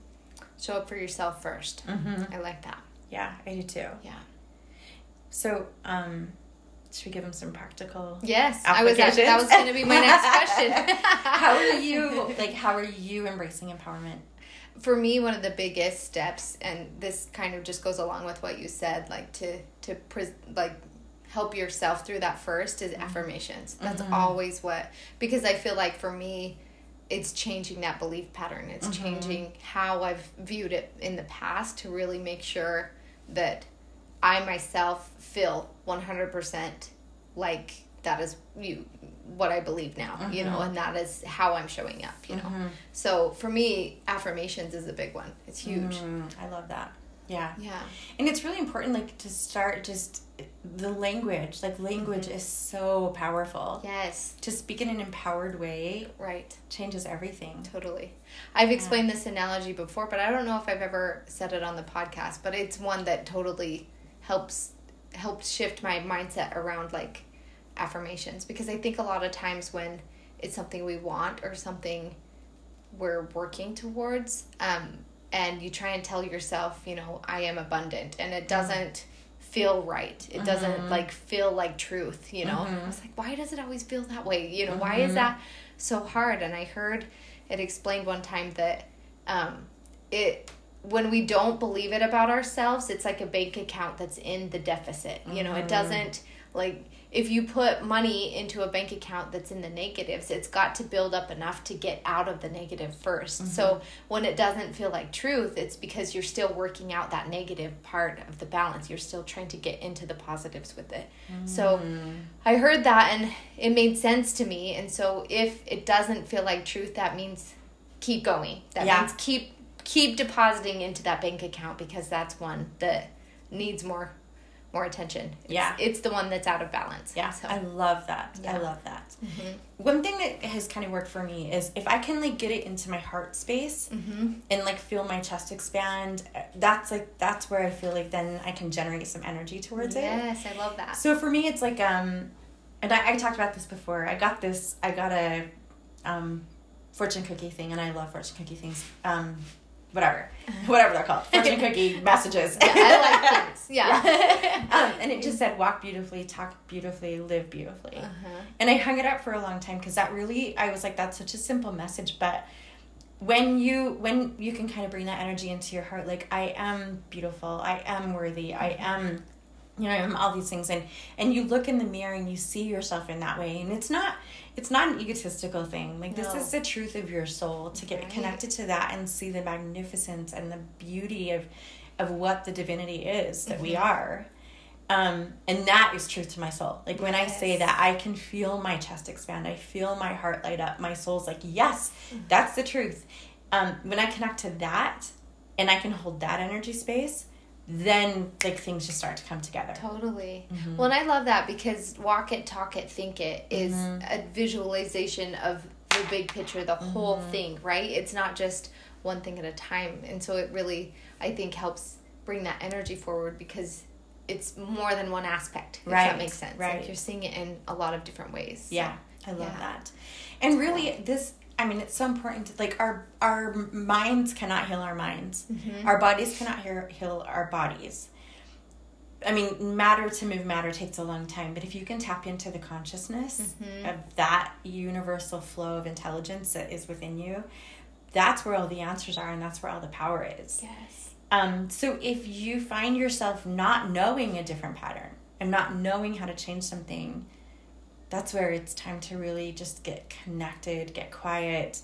Speaker 3: Show up for yourself 1st
Speaker 2: Mhm.
Speaker 3: I like that.
Speaker 2: Yeah, I do too.
Speaker 3: Yeah.
Speaker 2: So, um should we give them some practical
Speaker 3: Yes. I was. That was going to be my next question.
Speaker 2: How are you like how are you embracing empowerment?
Speaker 3: for me one of the biggest steps and this kind of just goes along with what you said like to to pres- like help yourself through that first is mm-hmm. affirmations. That's mm-hmm. always what because i feel like for me it's changing that belief pattern. It's mm-hmm. changing how i've viewed it in the past to really make sure that i myself feel 100% like that is you what i believe now you know and that is how i'm showing up you know. So for me affirmations is a big one. It's huge.
Speaker 2: I love that. Yeah.
Speaker 3: yeah
Speaker 2: And it's really important, like, to start just the language. Like, language is so powerful.
Speaker 3: yes
Speaker 2: To speak in an empowered way
Speaker 3: right
Speaker 2: changes everything.
Speaker 3: totally i've explained this analogy before but i don't know if i've ever said it on the podcast but it's one that totally helps helped shift my mindset around like affirmations because i think a lot of times when it's something we want or something we're working towards um, and you try and tell yourself you know i am abundant and it doesn't feel right. It doesn't mm-hmm. like feel like truth you know? I mm-hmm. was like why does it always feel that way? You know why is mm-hmm. that so hard? And i heard it explained one time that um, it when we don't believe it about ourselves it's like a bank account that's in the deficit you know? It doesn't like if you put money into a bank account that's in the negatives it's got to build up enough to get out of the negative 1st so mm-hmm. when it doesn't feel like truth it's because you're still working out that negative part of the balance. You're still trying to get into the positives with it. So mm. i heard that and it made sense to me. And so if it doesn't feel like truth that means keep going. That
Speaker 2: Yeah.
Speaker 3: means keep keep depositing into that bank account because that's one that needs more more attention. It's,
Speaker 2: Yeah.
Speaker 3: It's the one that's out of balance.
Speaker 2: Yeah,
Speaker 3: So,
Speaker 2: I love that. I love that. One thing that has kind of worked for me is if I can like get it into my heart space
Speaker 3: Mhm.
Speaker 2: and like feel my chest expand, uh, that's like that's where I feel like then I can generate some energy towards it.
Speaker 3: yes, I love that.
Speaker 2: So for me, it's like um, and I, I talked about this before. I got this. I got a um, fortune cookie thing, and I love fortune cookie things. Um, whatever, whatever they're called, fortune cookie messages.
Speaker 3: yeah, I like things. Yeah.
Speaker 2: um, and it just said walk beautifully, talk beautifully, live beautifully.
Speaker 3: Uh-huh.
Speaker 2: And I hung it up for a long time because that really, I was like, that's such a simple message. But when you when you can kind of bring that energy into your heart, like I am beautiful, I am worthy, I am, you know, I'm all these things, and and you look in the mirror and you see yourself in that way, and it's not it's not an egotistical thing. Like this is the truth of your soul to get
Speaker 3: Right.
Speaker 2: connected to that and see the magnificence and the beauty of of what the divinity is that we
Speaker 3: Mhm.
Speaker 2: are um, and that is truth to my soul. Like when I say that, I can feel my chest expand. I feel my heart light up. My soul's like, yes, that's the truth. Um, when I connect to that, and I can hold that energy space, then like things just start to come together.
Speaker 3: Totally.
Speaker 2: Mhm.
Speaker 3: Well, and I love that because walk it, talk it, think it is
Speaker 2: Mhm.
Speaker 3: a visualization of the big picture, the whole
Speaker 2: Mhm.
Speaker 3: thing, right? It's not just one thing at a time. And so it really, I think, helps bring that energy forward because it's more than one aspect. If
Speaker 2: Right,
Speaker 3: that makes sense.
Speaker 2: right.
Speaker 3: Like you're seeing it in a lot of different ways.
Speaker 2: Yeah, I love
Speaker 3: Yeah.
Speaker 2: that. And really, this. I mean, it's so important. To, like our our minds cannot heal our minds.
Speaker 3: Mhm.
Speaker 2: Our bodies cannot heal, heal our bodies. I mean, matter to move matter takes a long time, but if you can tap into the consciousness
Speaker 3: Mhm.
Speaker 2: of that universal flow of intelligence that is within you, that's where all the answers are and that's where all the power is.
Speaker 3: Yes.
Speaker 2: Um, so if you find yourself not knowing a different pattern and not knowing how to change something, that's where it's time to really just get connected, get quiet,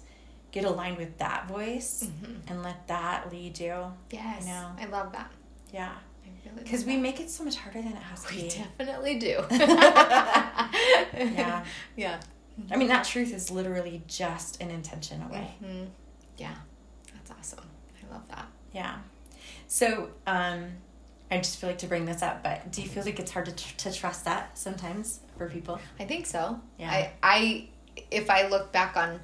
Speaker 2: get aligned with that voice,
Speaker 3: Mhm.
Speaker 2: and let that lead you.
Speaker 3: Yes.
Speaker 2: know.
Speaker 3: I love that.
Speaker 2: Yeah,
Speaker 3: I really
Speaker 2: because we make it so much harder than it has to
Speaker 3: We
Speaker 2: be.
Speaker 3: definitely do.
Speaker 2: Yeah.
Speaker 3: Yeah.
Speaker 2: I mean, that truth is literally just an intention away.
Speaker 3: Mhm. Yeah. That's awesome. I love that.
Speaker 2: Yeah. So, um, I just feel like to bring this up, but do you feel like it's hard to, tr- to trust that sometimes for people?
Speaker 3: I think so.
Speaker 2: Yeah.
Speaker 3: I, I, if I look back on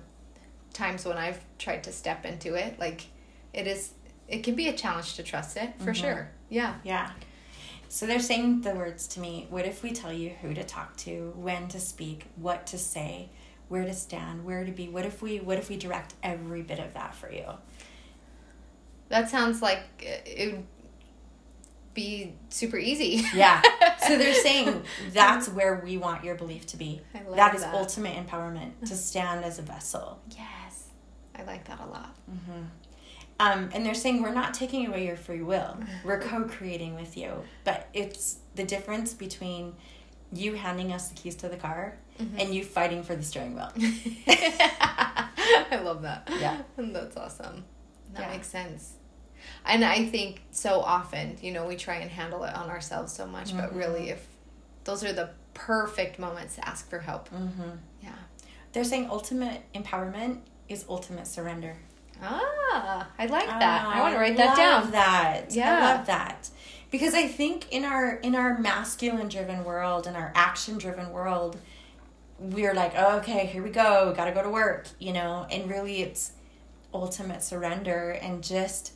Speaker 3: times when I've tried to step into it, like it is, it can be a challenge to trust it for
Speaker 2: Mhm.
Speaker 3: sure. Yeah.
Speaker 2: Yeah. So they're saying the words to me. What if we tell you who to talk to, when to speak, what to say, where to stand, where to be? What if we what if we direct every bit of that for you?
Speaker 3: That sounds like it would be super easy.
Speaker 2: Yeah. so they're saying that's where we want your belief to be.
Speaker 3: I love
Speaker 2: that is
Speaker 3: that.
Speaker 2: ultimate empowerment to stand as a vessel.
Speaker 3: Yes. I like that a lot.
Speaker 2: Mm-hmm. Um, and they're saying we're not taking away your free will. We're co-creating with you, but it's the difference between you handing us the keys to the car
Speaker 3: Mhm.
Speaker 2: and you fighting for the steering wheel.
Speaker 3: I love that.
Speaker 2: Yeah.
Speaker 3: That's awesome. That
Speaker 2: Yeah.
Speaker 3: makes sense. And I think so often, you know, we try and handle it on ourselves so much, but
Speaker 2: Mhm.
Speaker 3: really, if those are the perfect moments to ask for help.
Speaker 2: Mm-hmm.
Speaker 3: Yeah.
Speaker 2: They're saying ultimate empowerment is ultimate surrender.
Speaker 3: Ah, I like that. I want to write that
Speaker 2: love
Speaker 3: down.
Speaker 2: That I
Speaker 3: Yeah.
Speaker 2: love that because I think in our in our masculine driven world in our action driven world, we're like, oh, okay, here we go, got to go to work, you know, and really it's ultimate surrender and just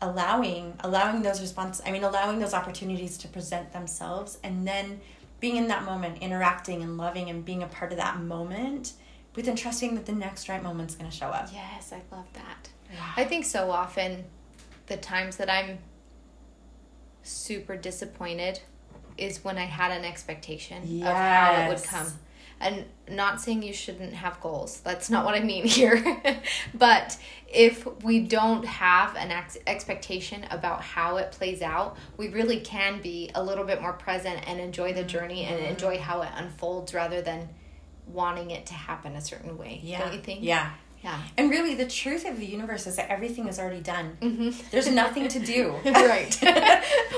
Speaker 2: allowing allowing those responses I mean allowing those opportunities to present themselves and then being in that moment interacting and loving and being a part of that moment but then trusting that the next right moment's going to show up
Speaker 3: Yes, I love that.
Speaker 2: Yeah.
Speaker 3: I think so often the times that I'm super disappointed is when I had an expectation of how it would come. And not saying you shouldn't have goals. That's not what I mean here. but if we don't have an ex- expectation about how it plays out, we really can be a little bit more present and enjoy the journey and
Speaker 2: Mm-hmm.
Speaker 3: enjoy how it unfolds rather than wanting it to happen a certain way.
Speaker 2: yeah
Speaker 3: Don't you think?
Speaker 2: yeah
Speaker 3: Yeah.
Speaker 2: And really, the truth of the universe is that everything is already done.
Speaker 3: Mm-hmm.
Speaker 2: There's nothing to do.
Speaker 3: right.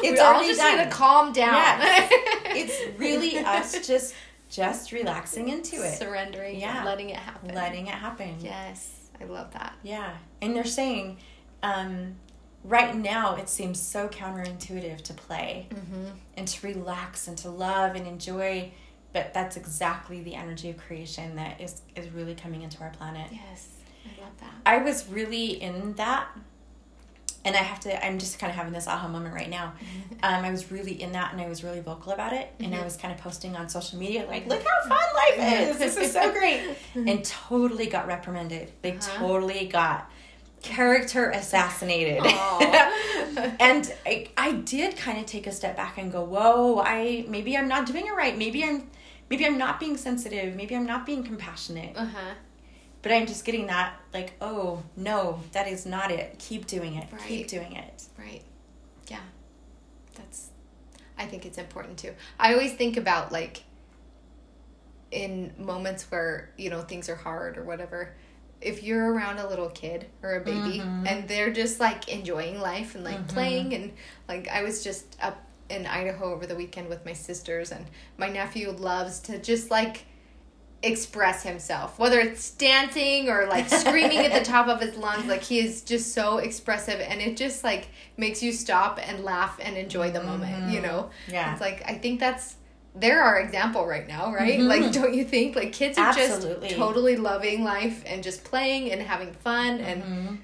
Speaker 2: It's
Speaker 3: we all just
Speaker 2: done.
Speaker 3: need to calm down.
Speaker 2: Yes. It's really us just just relaxing into it,
Speaker 3: surrendering,
Speaker 2: Yeah.
Speaker 3: letting it happen.
Speaker 2: letting it happen.
Speaker 3: Yes, I love that.
Speaker 2: Yeah, and they're saying, um, right now it seems so counterintuitive to play
Speaker 3: Mm-hmm.
Speaker 2: and to relax and to love and enjoy but that's exactly the energy of creation that is is really coming into our planet
Speaker 3: Yes, I love that.
Speaker 2: i was really in that and i have to i'm just kind of having this aha moment right now. Um, i was really in that and i was really vocal about it and i
Speaker 3: Mhm.
Speaker 2: was kind of posting on social media like look how fun life is. This is so great. And totally got reprimanded. They
Speaker 3: Uh-huh.
Speaker 2: totally got character assassinated. And I, I did kind of take a step back and go whoa i maybe i'm not doing it right. Maybe i'm maybe i'm not being sensitive. Maybe i'm not being compassionate.
Speaker 3: Uh huh.
Speaker 2: But i'm just getting that like oh no that is not it keep doing it
Speaker 3: Right.
Speaker 2: keep doing it
Speaker 3: Right. Yeah. That's I think it's important too. I always think about like in moments where, you know, things are hard or whatever. If you're around a little kid or a baby
Speaker 2: Mhm.
Speaker 3: and they're just like enjoying life and like
Speaker 2: Mhm.
Speaker 3: playing and like I was just up in Idaho over the weekend with my sisters and my nephew loves to just like express himself whether it's dancing or like screaming at the top of his lungs like he is just so expressive and it just like makes you stop and laugh and enjoy the moment you know
Speaker 2: yeah
Speaker 3: it's like i think that's they're our example right now right
Speaker 2: Mhm.
Speaker 3: like don't you think like kids are
Speaker 2: Absolutely.
Speaker 3: just totally loving life and just playing and having fun and
Speaker 2: Mhm.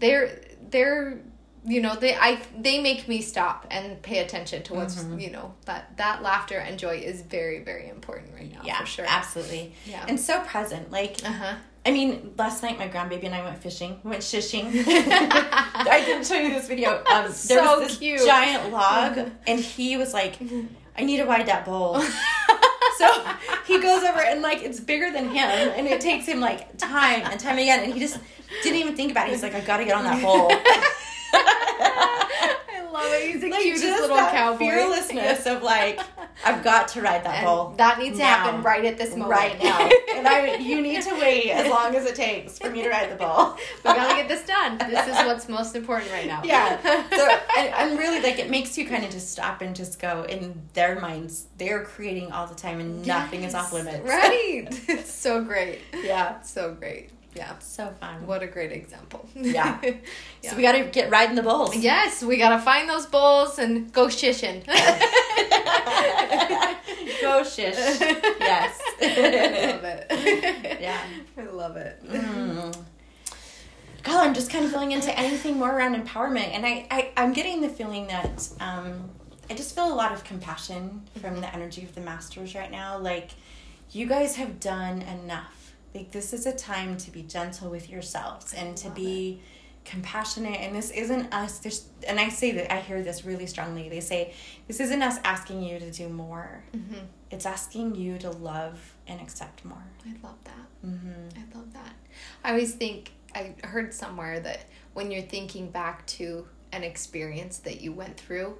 Speaker 3: they're they're you know they i they make me stop and pay attention to what's
Speaker 2: Mhm.
Speaker 3: you know that that laughter and joy is very very important right now
Speaker 2: yeah
Speaker 3: for sure
Speaker 2: absolutely
Speaker 3: yeah
Speaker 2: and so present like
Speaker 3: uh-huh
Speaker 2: I mean, last night my grandbaby and I went fishing. We went shishing. I didn't show you this video. Um, there
Speaker 3: So
Speaker 2: was this
Speaker 3: cute.
Speaker 2: giant log, and he was like, "I need to ride that bull." so he goes over and like it's bigger than him, and it takes him like time and time again, and he just didn't even think about it. He's like, "I got to get on that bull."
Speaker 3: I love it. He's the
Speaker 2: like
Speaker 3: cutest little
Speaker 2: that
Speaker 3: cowboy.
Speaker 2: fearlessness of like, "I've got to ride that bull."
Speaker 3: That needs to happen right at this moment.
Speaker 2: Right now, and I, you need to wait as long as it takes for me to ride the bull.
Speaker 3: we gotta get this done. This is what's most important right now.
Speaker 2: Yeah. So I, I'm really like it makes you kind of just stop and just go in their minds. They're creating all the time, and nothing is off limits.
Speaker 3: Right. It's so great.
Speaker 2: Yeah.
Speaker 3: So great. Yeah.
Speaker 2: So fun.
Speaker 3: What a great example.
Speaker 2: Yeah.
Speaker 3: Yeah.
Speaker 2: So we got to get riding the bulls.
Speaker 3: Yes, we gotta find those bulls and go shishing.
Speaker 2: Go shish. Yes.
Speaker 3: I love it.
Speaker 2: Yeah.
Speaker 3: I love it.
Speaker 2: Mm. God, I'm just kind of feeling into anything more around empowerment, and I, I I'm getting the feeling that um, I just feel a lot of compassion from the energy of the masters right now. Like, you guys have done enough. Like, this is a time to be gentle with yourselves and to be compassionate. And this isn't us. There's, and I say that I hear this really strongly. They say this isn't us asking you to do more.
Speaker 3: hmm
Speaker 2: It's asking you to love and accept more.
Speaker 3: I love that.
Speaker 2: Mm-hmm.
Speaker 3: I love that. I always think I heard somewhere that when you're thinking back to an experience that you went through,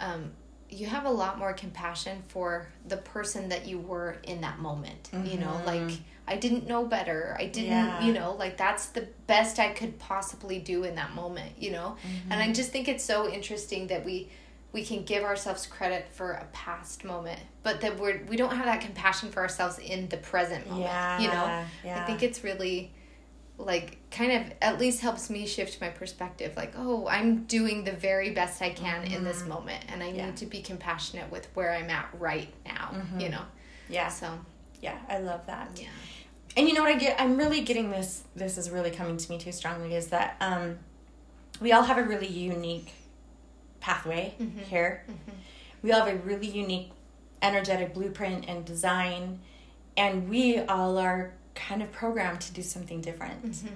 Speaker 3: um, you have a lot more compassion for the person that you were in that moment. You know,
Speaker 2: Mhm.
Speaker 3: like I didn't know better. I didn't,
Speaker 2: Yeah.
Speaker 3: you know, like that's the best I could possibly do in that moment, you know? And I just think it's so interesting that we we can give ourselves credit for a past moment, but that we're we don't have that compassion for ourselves in the present moment.
Speaker 2: Yeah.
Speaker 3: You know?
Speaker 2: Yeah.
Speaker 3: I think it's really like kind of at least helps me shift my perspective like oh i'm doing the very best i can in this moment and i
Speaker 2: Yeah.
Speaker 3: need to be compassionate with where i'm at right now
Speaker 2: Mhm.
Speaker 3: you know
Speaker 2: yeah.
Speaker 3: so
Speaker 2: Yeah, I love that.
Speaker 3: yeah
Speaker 2: And you know what I get? I'm really getting this. This is really coming to me too strongly. Is that um, we all have a really unique pathway
Speaker 3: Mhm.
Speaker 2: here.
Speaker 3: Mhm.
Speaker 2: We all have a really unique energetic blueprint and design, and we all are kind of programmed to do something different.
Speaker 3: Mhm.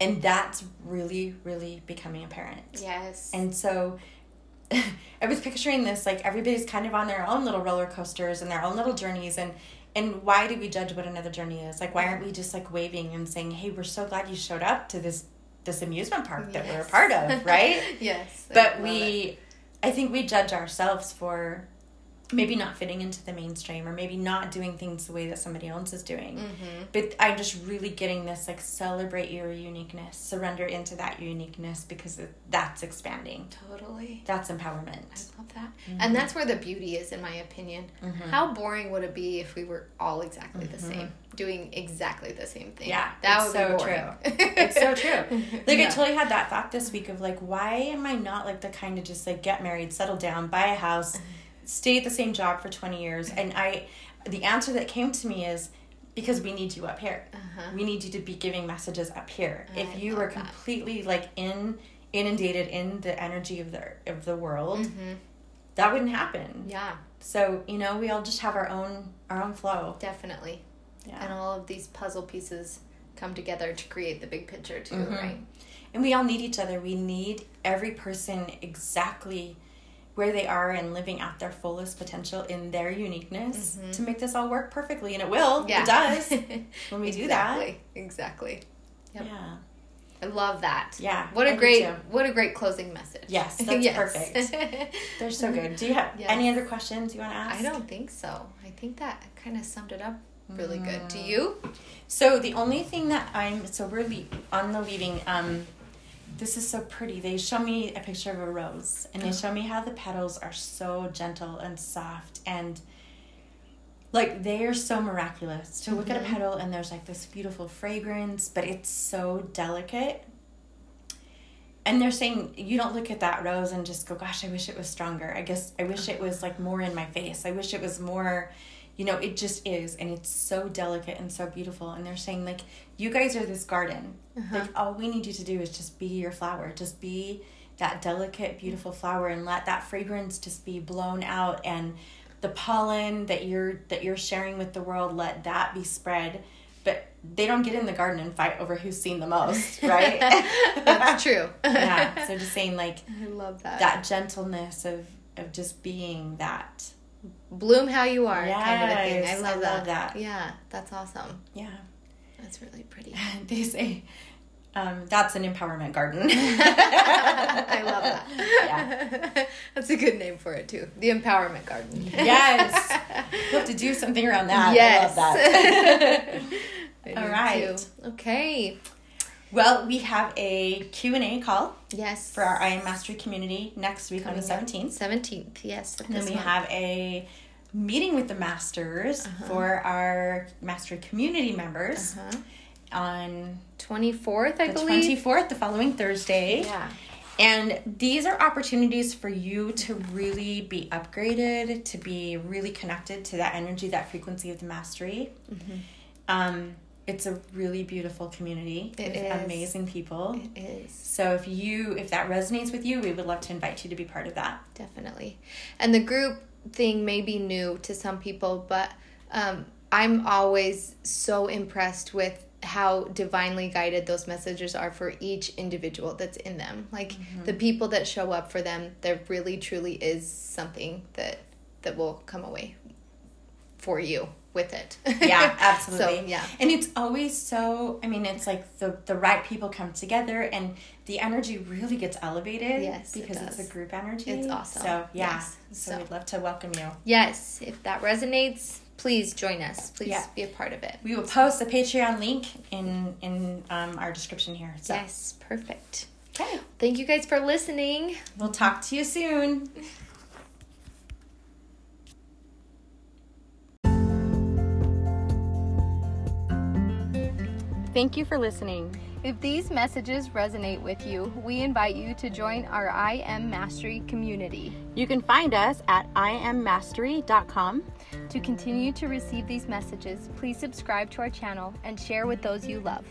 Speaker 2: And that's really, really becoming apparent.
Speaker 3: yes
Speaker 2: And so I was picturing this like everybody's kind of on their own little roller coasters and their own little journeys and and why do we judge what another journey is? Like why aren't we just like waving and saying, "Hey, we're so glad you showed up to this this amusement park that we're a
Speaker 3: Yes.
Speaker 2: part of,right?"
Speaker 3: yes
Speaker 2: but we
Speaker 3: it.
Speaker 2: I think we judge ourselves for maybe not fitting into the mainstream or maybe not doing things the way that somebody else is doing
Speaker 3: Mm-hmm.
Speaker 2: but i'm just really getting this like celebrate your uniqueness surrender into that uniqueness because it, that's expanding
Speaker 3: Totally.
Speaker 2: that's empowerment
Speaker 3: I love that.
Speaker 2: Mm-hmm.
Speaker 3: And that's where the beauty is, in my opinion. How boring would it be if we were all exactly the same, doing exactly the same thing?
Speaker 2: Mm-hmm. Yeah,
Speaker 3: that would
Speaker 2: so
Speaker 3: be boring.
Speaker 2: true. It's so true. Like I
Speaker 3: Yeah.
Speaker 2: totally had that thought this week of like, why am I not like the kind of just like get married, settle down, buy a house, stay at the same job for twenty years? And I, the answer that came to me is because we need you up here.
Speaker 3: Uh-huh.
Speaker 2: We need you to be giving messages up here.
Speaker 3: I
Speaker 2: if you were
Speaker 3: that.
Speaker 2: completely like in inundated in the energy of the of the world,
Speaker 3: Mhm.
Speaker 2: that wouldn't happen.
Speaker 3: Yeah,
Speaker 2: So you know, we all just have our own our own flow.
Speaker 3: definitely.
Speaker 2: Yeah.
Speaker 3: And all of these puzzle pieces come together to create the big picture too,
Speaker 2: Mhm.
Speaker 3: right?
Speaker 2: And we all need each other. We need every person exactly where they are and living out their fullest potential in their uniqueness to make this all work perfectly. And it will.
Speaker 3: Mm-hmm. Yeah,
Speaker 2: It does when we do that.
Speaker 3: exactly. Exactly. Yep.
Speaker 2: Yeah.
Speaker 3: I love that.
Speaker 2: Yeah,
Speaker 3: What
Speaker 2: I
Speaker 3: a
Speaker 2: do
Speaker 3: great what a great closing message.
Speaker 2: Yes, that's perfect. They're so good. Do you have
Speaker 3: Yes.
Speaker 2: any other questions you want to ask?
Speaker 3: I don't think so. I think that kind of summed it up really good.
Speaker 2: Mm.
Speaker 3: Do you?
Speaker 2: So the only thing that I'm so we're le- on the leaving. Um, this is so pretty. They show me a picture of a rose, and they oh. show me how the petals are so gentle and soft, and like they are so miraculous. To look at a mm-hmm. petal and there's like this beautiful fragrance, but it's so delicate. And they're saying you don't look at that rose and just go, "Gosh, I wish it was stronger." I guess I wish it was like more in my face. I wish it was more you know it just is and it's so delicate and so beautiful and they're saying like you guys are this garden. Uh-huh. Like all we need you to do is just be your flower. Just be that delicate beautiful flower and let that fragrance just be blown out and the pollen that you're that you're sharing with the world let that be spread. But they don't get in the garden and fight over who's seen the most right?
Speaker 3: That's true.
Speaker 2: yeah so just saying like
Speaker 3: I love that.
Speaker 2: that gentleness of of just being that
Speaker 3: Bloom how you are kind of a thing. I love,
Speaker 2: I
Speaker 3: that.
Speaker 2: love that.
Speaker 3: Yeah, that's awesome.
Speaker 2: yeah
Speaker 3: That's really pretty.
Speaker 2: they say um, that's an empowerment garden.
Speaker 3: I love that.
Speaker 2: Yeah.
Speaker 3: That's a good name for it too. The Empowerment Garden.
Speaker 2: yes. We'll have to do something around that.
Speaker 3: Yes.
Speaker 2: I love that.
Speaker 3: I
Speaker 2: All right.
Speaker 3: too. Okay.
Speaker 2: Well, we have a Q&A call
Speaker 3: Yes.
Speaker 2: for our I Am Mastery community next week on the 17th.
Speaker 3: Seventeenth. Yes.
Speaker 2: And then we
Speaker 3: month.
Speaker 2: have a meeting with the masters
Speaker 3: Uh-huh.
Speaker 2: for our mastery community members
Speaker 3: Uh-huh.
Speaker 2: on
Speaker 3: twenty fourth, I
Speaker 2: the
Speaker 3: believe.
Speaker 2: 24th, the following Thursday.
Speaker 3: Yeah.
Speaker 2: And these are opportunities for you to really be upgraded, to be really connected to that energy, that frequency of the mastery.
Speaker 3: Mm-hmm.
Speaker 2: Um, it's a really beautiful community
Speaker 3: It
Speaker 2: with
Speaker 3: is.
Speaker 2: amazing people.
Speaker 3: It is.
Speaker 2: So if you if that resonates with you, we would love to invite you to be part of that.
Speaker 3: definitely. And the group thing may be new to some people, but um, I'm always so impressed with how divinely guided those messages are for each individual that's in them. Like the people that show up for them, there really truly is something that that will come away for you with it.
Speaker 2: Yeah, absolutely.
Speaker 3: so, yeah.
Speaker 2: And it's always so I mean, it's like the the right people come together and the energy really gets elevated
Speaker 3: Yes, it
Speaker 2: because it's a group energy.
Speaker 3: It's awesome.
Speaker 2: So yeah.
Speaker 3: Yes.
Speaker 2: So,
Speaker 3: So-
Speaker 2: we'd love to welcome you.
Speaker 3: Yes, if that resonates, please join us. Please
Speaker 2: Yeah.
Speaker 3: be a part of it.
Speaker 2: We will post the Patreon link in in um, our description here. So
Speaker 3: Yes, perfect.
Speaker 2: okay.
Speaker 3: Thank you guys for listening.
Speaker 2: We'll talk to you soon.
Speaker 1: Thank you for listening. If these messages resonate with you, we invite you to join our I Am Mastery community.
Speaker 2: You can find us at iammastery.com.
Speaker 1: To continue to receive these messages, please subscribe to our channel and share with those you love.